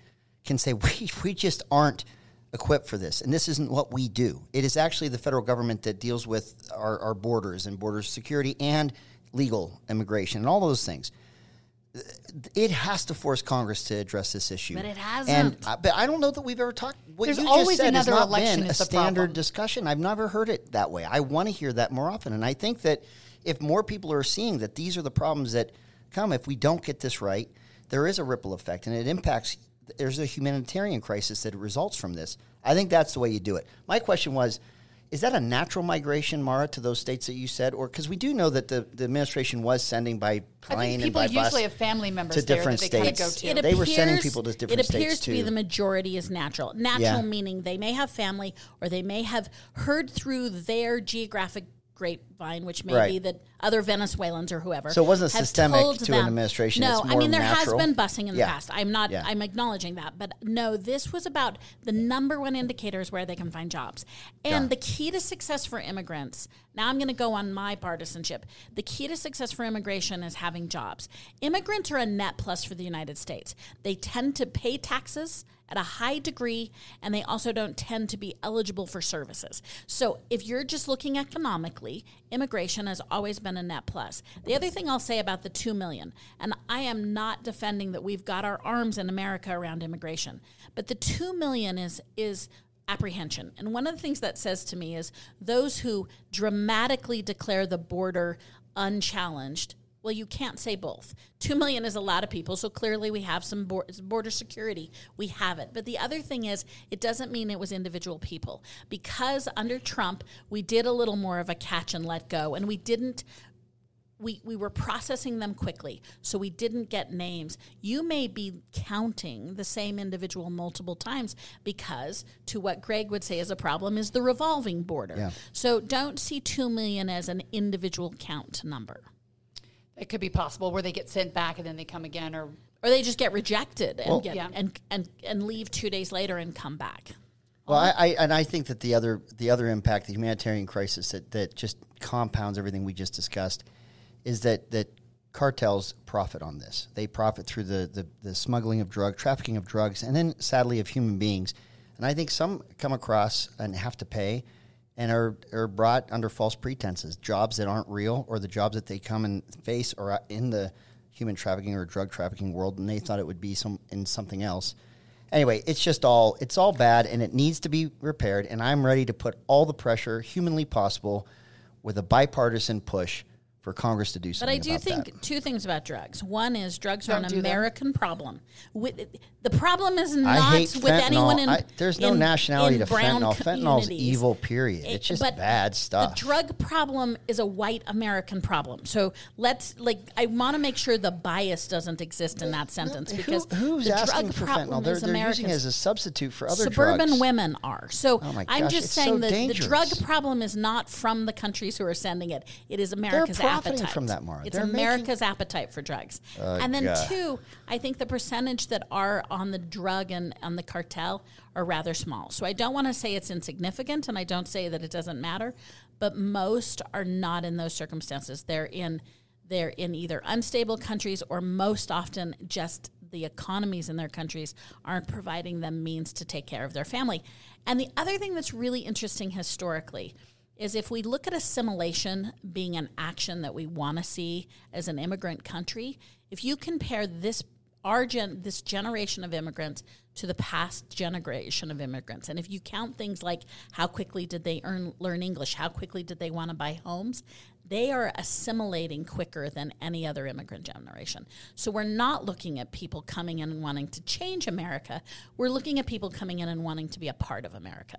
[SPEAKER 2] can say we we just aren't equipped for this, and this isn't what we do. It is actually the federal government that deals with our, our borders and border security and legal immigration and all those things it has to force Congress to address this issue.
[SPEAKER 3] But it hasn't.
[SPEAKER 2] I, but I don't know that we've ever talked. What
[SPEAKER 1] There's
[SPEAKER 2] you
[SPEAKER 1] always
[SPEAKER 2] just said has
[SPEAKER 1] another
[SPEAKER 2] not
[SPEAKER 1] election
[SPEAKER 2] been a standard
[SPEAKER 1] problem.
[SPEAKER 2] discussion. I've never heard it that way. I want to hear that more often, and I think that if more people are seeing that these are the problems that come if we don't get this right, there is a ripple effect, and it impacts. There's a humanitarian crisis that results from this. I think that's the way you do it. My question was. Is that a natural migration, Maura, to those states that you said, or because we do know that the, the administration was sending by
[SPEAKER 1] I
[SPEAKER 2] plane
[SPEAKER 1] think
[SPEAKER 2] and
[SPEAKER 1] people
[SPEAKER 2] by
[SPEAKER 1] usually
[SPEAKER 2] bus
[SPEAKER 1] have family members
[SPEAKER 2] to
[SPEAKER 1] there
[SPEAKER 2] different
[SPEAKER 1] that they kind of
[SPEAKER 2] states.
[SPEAKER 1] go to.
[SPEAKER 3] It
[SPEAKER 2] They were sending
[SPEAKER 3] appears-
[SPEAKER 2] people to different
[SPEAKER 3] It appears
[SPEAKER 2] states,
[SPEAKER 3] to be the majority is natural. Natural
[SPEAKER 2] Yeah.
[SPEAKER 3] meaning they may have family or they may have heard through their geographic grapevine, which may
[SPEAKER 2] Right.
[SPEAKER 3] be that other Venezuelans or whoever.
[SPEAKER 2] So it wasn't systemic to an administration,
[SPEAKER 3] No, I mean there
[SPEAKER 2] natural.
[SPEAKER 3] has been busing in
[SPEAKER 2] Yeah.
[SPEAKER 3] the past. I'm not.
[SPEAKER 2] Yeah.
[SPEAKER 3] I'm acknowledging that, but no, this was about the number one indicator is where they can find jobs, and
[SPEAKER 2] Yeah.
[SPEAKER 3] the key to success for immigrants. Now I'm going to go on my partisanship. The key to success for immigration is having jobs. Immigrants are a net plus for the United States. They tend to pay taxes at a high degree, and they also don't tend to be eligible for services. So, if you're just looking economically, immigration has always been a net plus. The other thing I'll say about the 2 million, and I am not defending that we've got our arms in America around immigration, but the 2 million is is apprehension. And one of the things that says to me is those who dramatically declare the border unchallenged Well, you can't say both. Two million is a lot of people, so clearly we have some border security. We have it. But the other thing is, it doesn't mean it was individual people. Because under Trump, we did a little more of a catch and let go, and we didn't we, we were processing them quickly, so we didn't get names. You may be counting the same individual multiple times because, to what Greg would say is a problem, is the revolving border. Yeah. So don't see 2 million as an individual count number.
[SPEAKER 1] It could be possible where they get sent back and then they come again, or
[SPEAKER 3] or they just get rejected and well, get, yeah. and, and and leave two days later and come back.
[SPEAKER 2] Well, I, I, and I think that the other the other impact, the humanitarian crisis that, that just compounds everything we just discussed, is that that cartels profit on this. They profit through the, the, the smuggling of drug, trafficking of drugs, and then sadly of human beings. And I think some come across and have to pay and are, are brought under false pretenses, jobs that aren't real, or the jobs that they come and face are in the human trafficking or drug trafficking world, and they thought it would be some in something else. Anyway, it's just all it's all bad, and it needs to be repaired. And I'm ready to put all the pressure humanly possible with a bipartisan push for Congress to do something.
[SPEAKER 3] But I do think
[SPEAKER 2] that.
[SPEAKER 3] two things about drugs. One is drugs Don't are an American them. problem. With, the problem is not with
[SPEAKER 2] fentanyl.
[SPEAKER 3] anyone in.
[SPEAKER 2] I, there's no
[SPEAKER 3] in,
[SPEAKER 2] nationality
[SPEAKER 3] in
[SPEAKER 2] to fentanyl. Fentanyl's evil. Period. It's just but bad stuff.
[SPEAKER 3] The drug problem is a white American problem. So let's like. I want to make sure the bias doesn't exist in that sentence
[SPEAKER 2] Who,
[SPEAKER 3] because
[SPEAKER 2] who's
[SPEAKER 3] the
[SPEAKER 2] asking
[SPEAKER 3] drug
[SPEAKER 2] for
[SPEAKER 3] problem
[SPEAKER 2] fentanyl? They're,
[SPEAKER 3] is
[SPEAKER 2] they're using
[SPEAKER 3] it
[SPEAKER 2] as a substitute for other drugs.
[SPEAKER 3] Suburban
[SPEAKER 2] drugs.
[SPEAKER 3] women are. So
[SPEAKER 2] oh my
[SPEAKER 3] I'm just saying
[SPEAKER 2] so
[SPEAKER 3] that the drug problem is not from the countries who are sending it. It is America's
[SPEAKER 2] They're profiting
[SPEAKER 3] appetite
[SPEAKER 2] from that, Maura.
[SPEAKER 3] It's
[SPEAKER 2] They're
[SPEAKER 3] America's making... appetite for drugs.
[SPEAKER 2] Uh,
[SPEAKER 3] and then
[SPEAKER 2] God.
[SPEAKER 3] two, I think the percentage that are on the drug and on the cartel are rather small. So I don't want to say it's insignificant, and I don't say that it doesn't matter, but most are not in those circumstances. They're in they're in either unstable countries or most often just the economies in their countries aren't providing them means to take care of their family. And the other thing that's really interesting historically is if we look at assimilation being an action that we want to see as an immigrant country, if you compare this our gen, this generation of immigrants to the past generation of immigrants, and if you count things like how quickly did they earn, learn English, how quickly did they want to buy homes, they are assimilating quicker than any other immigrant generation. So we're not looking at people coming in and wanting to change America. We're looking at people coming in and wanting to be a part of America.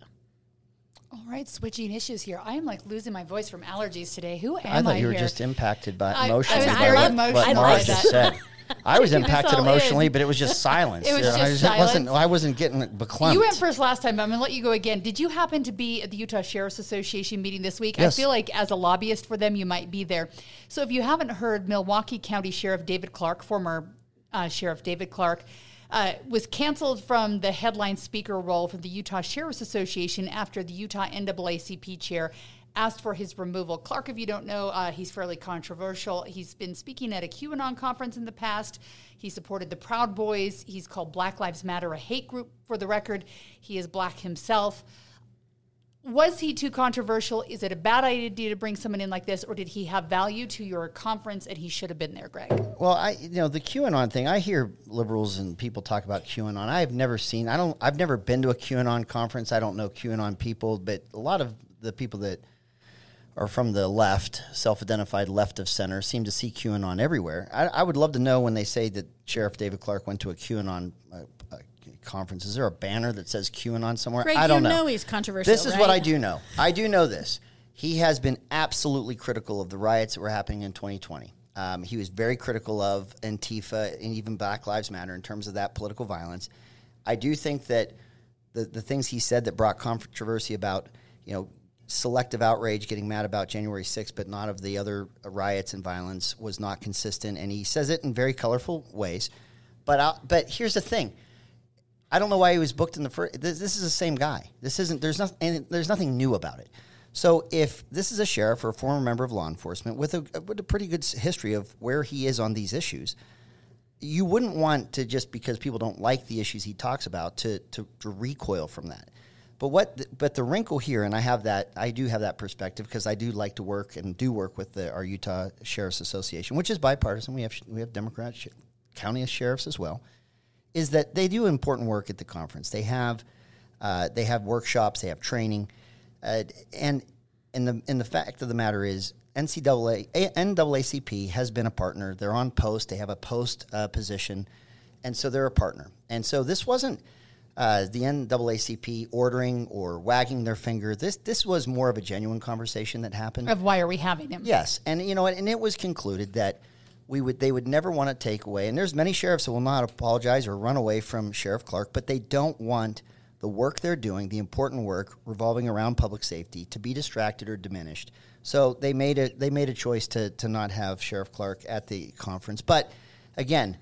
[SPEAKER 1] All right, switching issues here. I am like losing my voice from allergies today. Who am I?
[SPEAKER 2] I thought you
[SPEAKER 1] were
[SPEAKER 2] here? just impacted by emotionally
[SPEAKER 1] I, I
[SPEAKER 2] by
[SPEAKER 1] what,
[SPEAKER 2] what Maura just said. I was impacted emotionally, in. but it was just silence.
[SPEAKER 1] it was just
[SPEAKER 2] I just
[SPEAKER 1] silence.
[SPEAKER 2] wasn't. I wasn't getting beklumped.
[SPEAKER 1] You went first last time. I'm going to let you go again. Did you happen to be at the Utah Sheriff's Association meeting this week?
[SPEAKER 2] Yes.
[SPEAKER 1] I feel like as a lobbyist for them, you might be there. So if you haven't heard, Milwaukee County Sheriff David Clark, former uh, Sheriff David Clarke, uh, was canceled from the headline speaker role for the Utah Sheriff's Association after the Utah NAACP chair asked for his removal. Clark, if you don't know, uh, he's fairly controversial. He's been speaking at a QAnon conference in the past. He supported the Proud Boys. He's called Black Lives Matter a hate group, for the record. He is black himself was he too controversial? Is it a bad idea to bring someone in like this, or did he have value to your conference and he should have been there, Greg?
[SPEAKER 2] Well, I you know the QAnon thing. I hear liberals and people talk about QAnon. I've never seen. I don't. I've never been to a QAnon conference. I don't know QAnon people, but a lot of the people that are from the left, self-identified left of center, seem to see QAnon everywhere. I, I would love to know when they say that Sheriff David Clark went to a QAnon uh, conference. Is there a banner that says QAnon somewhere?
[SPEAKER 3] Greg,
[SPEAKER 2] I don't
[SPEAKER 3] you
[SPEAKER 2] know.
[SPEAKER 3] know he's controversial.
[SPEAKER 2] This is
[SPEAKER 3] right?
[SPEAKER 2] what I do know. I do know this. He has been absolutely critical of the riots that were happening in 2020. Um, he was very critical of Antifa and even Black Lives Matter in terms of that political violence. I do think that the, the things he said that brought controversy about, you know, selective outrage, getting mad about January 6th, but not of the other riots and violence, was not consistent. And he says it in very colorful ways. But I'll, but here's the thing: I don't know why he was booked in the first. This, this is the same guy. This isn't. There's nothing. There's nothing new about it. So if this is a sheriff or a former member of law enforcement with a with a pretty good history of where he is on these issues, you wouldn't want to just because people don't like the issues he talks about to to, to recoil from that. But what? The, but the wrinkle here, and I have that. I do have that perspective because I do like to work and do work with the, our Utah Sheriff's Association, which is bipartisan. We have we have Democrat sh- county sheriffs as well is that they do important work at the conference. They have uh, they have workshops, they have training, uh, and and the and the fact of the matter is, NCAA, NAACP has been a partner. They're on post. They have a post uh, position, and so they're a partner. And so this wasn't uh, the NAACP ordering or wagging their finger. This this was more of a genuine conversation that happened.
[SPEAKER 1] Of why are we having him?
[SPEAKER 2] Yes, and you know, and it was concluded that we would they would never want to take away. And there's many sheriffs that will not apologize or run away from Sheriff Clark, but they don't want the work they're doing, the important work revolving around public safety, to be distracted or diminished. So they made it. They made a choice to to not have Sheriff Clark at the conference. But again,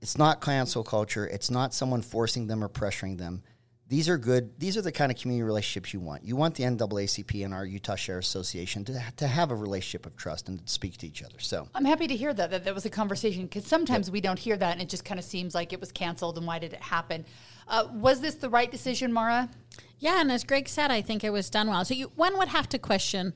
[SPEAKER 2] it's not cancel culture. It's not someone forcing them or pressuring them. These are good. These are the kind of community relationships you want. You want the NAACP and our Utah Sheriff Association to, to have a relationship of trust and to speak to each other. So
[SPEAKER 1] I'm happy to hear that that, that was a conversation because sometimes we don't hear that and it just kind of seems like it was canceled and why did it happen? Uh, was this the right decision, Maura?
[SPEAKER 3] Yeah, and as Greg said, I think it was done well. So you, one would have to question.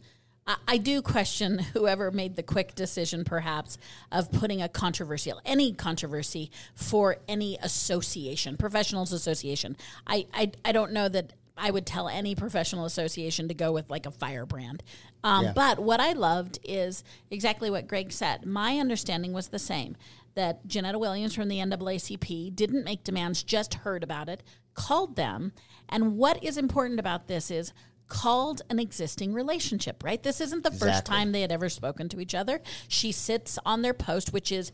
[SPEAKER 3] I, do question whoever made the quick decision, perhaps, of putting a controversial, any controversy for any association, professionals association. I, I, I don't know that I would tell any professional association to go with like a firebrand. Um,
[SPEAKER 2] Yeah.
[SPEAKER 3] But what I loved is exactly what Greg said. My understanding was the same that Jeanetta Williams from the NAACP didn't make demands, just heard about it, called them. And what is important about this is called an existing relationship, right? This isn't the first time they had ever spoken to each other. She sits on their post, which is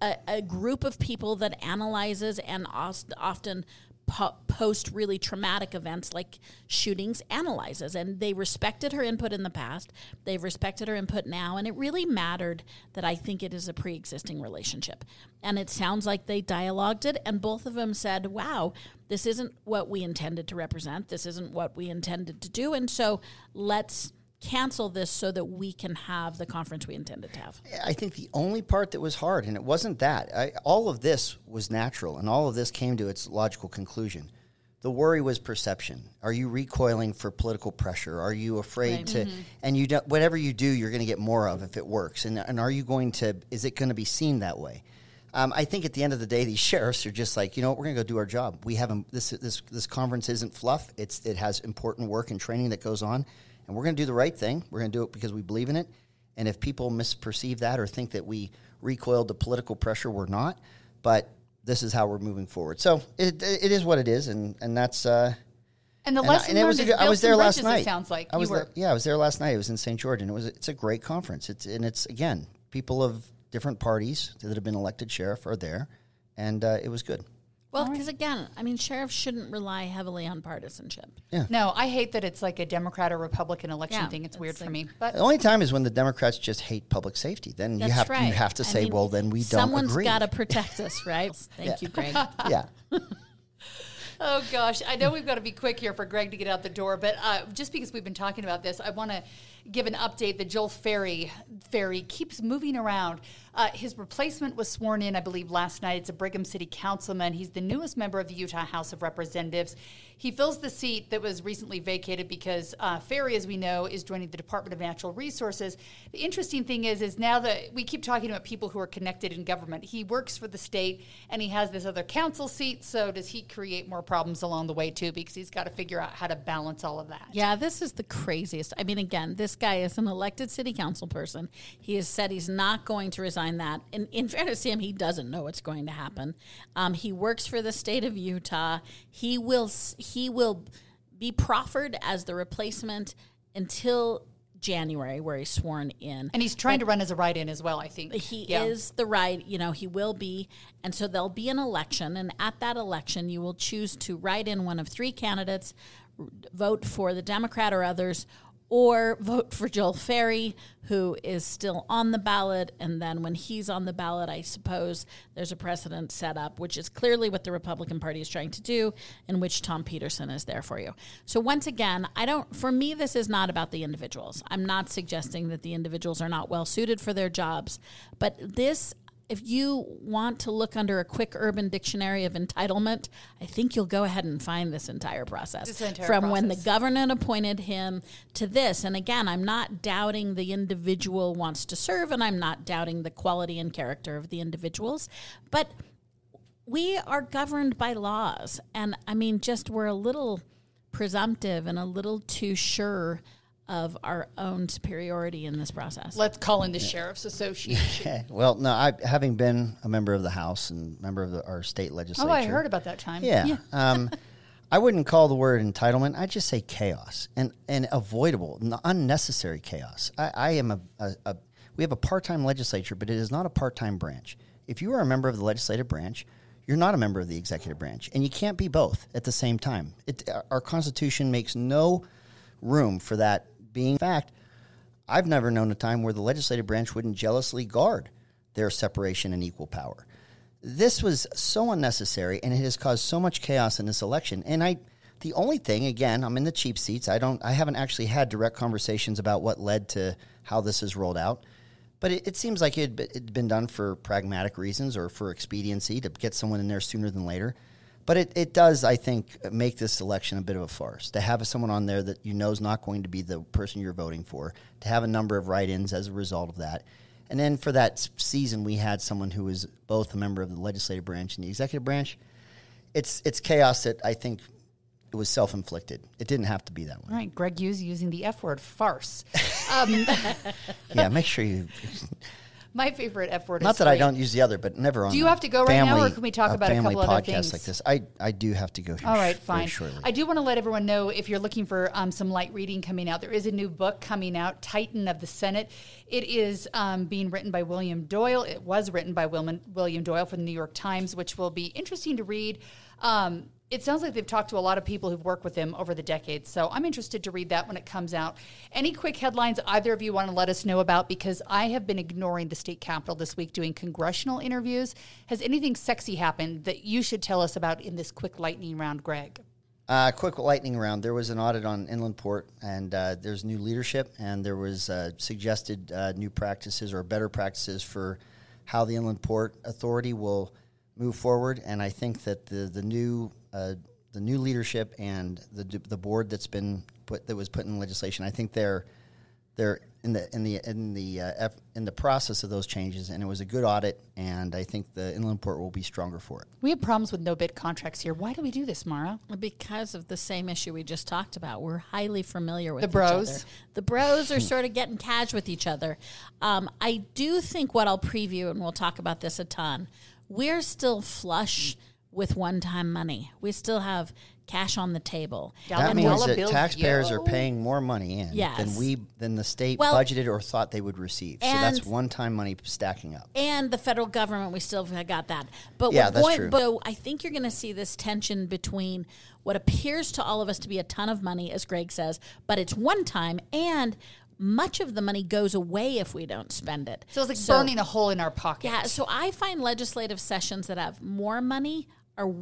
[SPEAKER 3] a, a group of people that analyzes and often po- post really traumatic events like shootings analyzes and they respected her input in the past they've respected her input now and it really mattered that i think it is a pre-existing relationship. And it sounds like they dialogued it and both of them said wow this isn't what we intended to represent this isn't what we intended to do and so let's cancel this so that we can have the conference we intended to have
[SPEAKER 2] I think the only part that was hard, and it wasn't that, I, all of this was natural, and all of this came to its logical conclusion. The worry was perception. Are you recoiling for political pressure? Are you afraid
[SPEAKER 3] Right.
[SPEAKER 2] to, and you don't, whatever you do, you're going to get more of if it works. And, and are you going to, is it going to be seen that way? Um, I think at the end of the day, these sheriffs are just like, you know what, we're going to go do our job. We have this, this, this conference isn't fluff. It's, it has important work and training that goes on, and we're going to do the right thing. We're going to do it because we believe in it. And if people misperceive that or think that we recoiled to political pressure, we're not. But this is how we're moving forward. So it, it is what it is, and and that's. Uh,
[SPEAKER 1] And the
[SPEAKER 2] and I,
[SPEAKER 1] lesson
[SPEAKER 2] and it was
[SPEAKER 1] learned
[SPEAKER 2] a good- I was there last
[SPEAKER 1] bridges,
[SPEAKER 2] night.
[SPEAKER 1] It sounds like
[SPEAKER 2] I was
[SPEAKER 1] you were.
[SPEAKER 2] there- yeah, I was there last night. It was in St. George, and it was it's a great conference. It's and it's again people of different parties that have been elected sheriff are there, and uh, it was good.
[SPEAKER 3] Well because again i mean sheriffs shouldn't rely heavily on partisanship Yeah.
[SPEAKER 1] No, I hate that it's like a Democrat or Republican election
[SPEAKER 3] Yeah,
[SPEAKER 1] thing. It's
[SPEAKER 3] it's
[SPEAKER 1] weird for
[SPEAKER 3] like-
[SPEAKER 1] me. But
[SPEAKER 2] The only time is when the Democrats just hate public safety. Then you
[SPEAKER 3] That's
[SPEAKER 2] have
[SPEAKER 3] right.
[SPEAKER 2] you have to
[SPEAKER 3] I
[SPEAKER 2] say,
[SPEAKER 3] mean,
[SPEAKER 2] well, then we don't
[SPEAKER 3] someone's
[SPEAKER 2] agree.
[SPEAKER 3] got to protect us right thank you greg
[SPEAKER 2] yeah.
[SPEAKER 1] Oh gosh, I know we've got to be quick here for Greg to get out the door, but uh, just because we've been talking about this, I want to give an update that Joel Ferry Ferry keeps moving around. Uh, his replacement was sworn in, I believe, last night. It's a Brigham City councilman. He's the newest member of the Utah House of Representatives. He fills the seat that was recently vacated because uh, Ferry, as we know, is joining the Department of Natural Resources. The interesting thing is, is now that we keep talking about people who are connected in government, he works for the state and he has this other council seat. So does he create more problems along the way too? Because he's got to figure out how to balance all of that.
[SPEAKER 3] Yeah, this is the craziest. I mean, again, this guy is an elected city council person. He has said he's not going to resign that. In, in fairness to him, he doesn't know what's going to happen. Um, he works for the state of Utah. He will he will be proffered as the replacement until January, where he's sworn in.
[SPEAKER 1] And he's trying to run as a write-in as well. I think
[SPEAKER 3] He
[SPEAKER 1] Yeah.
[SPEAKER 3] is the right, you know, he will be. And so there'll be an election. And at that election, you will choose to write in one of three candidates, vote for the Democrat or others, or vote for Joel Ferry, who is still on the ballot. And then when he's on the ballot, I suppose there's a precedent set up, which is clearly what the Republican Party is trying to do, in which Tom Peterson is there for you. So once again, I don't, for me, this is not about the individuals. I'm not suggesting that the individuals are not well suited for their jobs, but this if you want to look under a quick urban dictionary of entitlement, I think you'll go ahead and find this entire process.
[SPEAKER 1] This entire
[SPEAKER 3] From when the
[SPEAKER 1] process.
[SPEAKER 3] government appointed him to this. And again, I'm not doubting the individual wants to serve, and I'm not doubting the quality and character of the individuals. But we are governed by laws. And I mean, just we're a little presumptive and a little too sure of our own superiority in this process.
[SPEAKER 1] Let's call in the Sheriff's Association.
[SPEAKER 2] well, no, I having been a member of the House and member of the, our state legislature.
[SPEAKER 1] oh, I heard about that time.
[SPEAKER 2] Yeah. Um, I wouldn't call the word entitlement. I'd just say chaos and, and avoidable, n- unnecessary chaos. I, I am a, a, a, we have a part time legislature, but it is not a part time branch. If you are a member of the legislative branch, you're not a member of the executive branch, and you can't be both at the same time. It, our Constitution makes no room for that being fact. I've never known a time where the legislative branch wouldn't jealously guard their separation and equal power this was so unnecessary and it has caused so much chaos in this election. And I, the only thing, again, I'm in the cheap seats. I don't, I haven't actually had direct conversations about what led to how this is rolled out. But it, it seems like it had been done for pragmatic reasons or for expediency to get someone in there sooner than later. But it, it does, I think, make this election a bit of a farce. To have someone on there that you know is not going to be the person you're voting for, to have a number of write ins as a result of that. And then for that season, we had someone who was both a member of the legislative branch and the executive branch. It's it's chaos that I think it was self inflicted. It didn't have to be that way.
[SPEAKER 1] Right, Greg Hughes using the F word, farce. Um,
[SPEAKER 2] yeah, make sure you.
[SPEAKER 1] my favorite F word.
[SPEAKER 2] Not that I don't use the other, but never on.
[SPEAKER 1] Do you have to go right now, or can we talk
[SPEAKER 2] a
[SPEAKER 1] about a
[SPEAKER 2] family
[SPEAKER 1] couple other
[SPEAKER 2] podcast
[SPEAKER 1] things?
[SPEAKER 2] like this? I I do have to go. Here
[SPEAKER 1] All right, fine.
[SPEAKER 2] shortly.
[SPEAKER 1] I do want to let everyone know if you're looking for um, some light reading coming out, there is a new book coming out, Titan of the Senate. It is um, being written by William Doyle. It was written by Wilman, William Doyle for the New York Times, which will be interesting to read. Um, it sounds like they've talked to a lot of people who've worked with him over the decades. So I'm interested to read that when it comes out. Any quick headlines either of you want to let us know about? Because I have been ignoring the state capitol this week doing congressional interviews. Has anything sexy happened that you should tell us about in this quick lightning round, Greg?
[SPEAKER 2] Uh, quick lightning round. There was an audit on Inland Port, and uh, there's new leadership, and there was uh, suggested uh, new practices or better practices for how the Inland Port Authority will move forward. And I think that the the new uh, the new leadership and the the board that's been put that was put in legislation, I think they're they're in the in the in the uh, F, in the process of those changes, and it was a good audit, and I think the Inland Port will be stronger for it.
[SPEAKER 1] We have problems with no bid contracts here. Why do we do this, Maura?
[SPEAKER 3] Because of the same issue we just talked about, we're highly familiar with
[SPEAKER 1] The
[SPEAKER 3] each
[SPEAKER 1] bros.
[SPEAKER 3] other. The bros are sort of getting cash with each other. Um, I do think what I'll preview, and we'll talk about this a ton. We're still flush with one-time money. We still have cash on the table.
[SPEAKER 2] That
[SPEAKER 1] And
[SPEAKER 2] means that taxpayers
[SPEAKER 1] yo.
[SPEAKER 2] are paying more money in
[SPEAKER 3] Yes.
[SPEAKER 2] than we than the state
[SPEAKER 3] Well-
[SPEAKER 2] budgeted or thought they would receive. So that's one time money stacking up.
[SPEAKER 3] and the federal government, we still have got that. But
[SPEAKER 2] Yeah, that's
[SPEAKER 3] going,
[SPEAKER 2] true.
[SPEAKER 3] But I think you're going to see this tension between what appears to all of us to be a ton of money, as Greg says, but it's one time, and much of the money goes away if we don't spend it.
[SPEAKER 1] So it's like burning a hole in our pocket.
[SPEAKER 3] Yeah, so I find legislative sessions that have more money are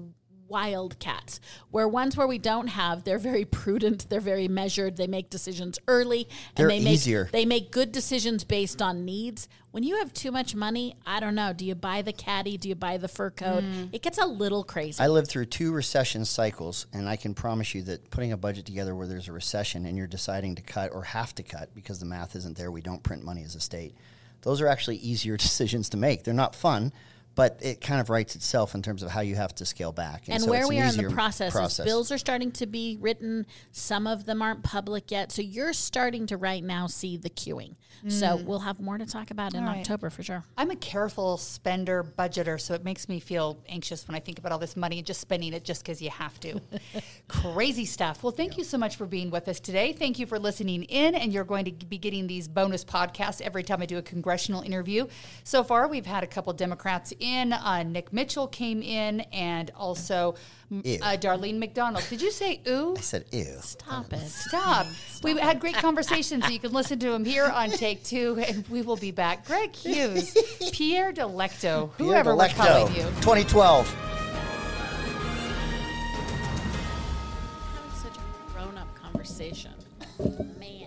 [SPEAKER 3] wildcats. Where ones where we don't have, they're very prudent, they're very measured, they make decisions early,
[SPEAKER 2] They're
[SPEAKER 3] and they make
[SPEAKER 2] easier.
[SPEAKER 3] they make good decisions based on needs. When you have too much money, I don't know. Do you buy the caddy? Do you buy the fur coat? Mm. It gets a little crazy.
[SPEAKER 2] I lived through two recession cycles, and I can promise you that putting a budget together where there's a recession and you're deciding to cut or have to cut because the math isn't there, we don't print money as a state. Those are actually easier decisions to make. They're not fun, but it kind of writes itself in terms of how you have to scale back.
[SPEAKER 3] and
[SPEAKER 2] so
[SPEAKER 3] where
[SPEAKER 2] it's
[SPEAKER 3] we
[SPEAKER 2] an
[SPEAKER 3] are in the
[SPEAKER 2] easier
[SPEAKER 3] process, is
[SPEAKER 2] process.
[SPEAKER 3] bills are starting to be written. Some of them aren't public yet, so you're starting to right now see the queuing. So mm. we'll have more to talk about in
[SPEAKER 1] All right.
[SPEAKER 3] October for sure.
[SPEAKER 1] I'm a careful spender, budgeter, so it makes me feel anxious when I think about all this money and just spending it just because you have to. Crazy stuff. Well, thank you so much for being with us today. Thank you for listening in, and you're going to be getting these bonus podcasts every time I do a congressional interview. So far, we've had a couple Democrats in. Uh, Nick Mitchell came in, and also uh, Darlene McDonald. Did you say ooh?
[SPEAKER 2] I said, ew.
[SPEAKER 3] Stop it.
[SPEAKER 1] Stop. We had great conversations, so you can listen to them here on Take Two, and we will be back. Greg Hughes, Pierre Delecto, whoever we're calling you.
[SPEAKER 2] 2012.
[SPEAKER 3] Having such a grown up conversation.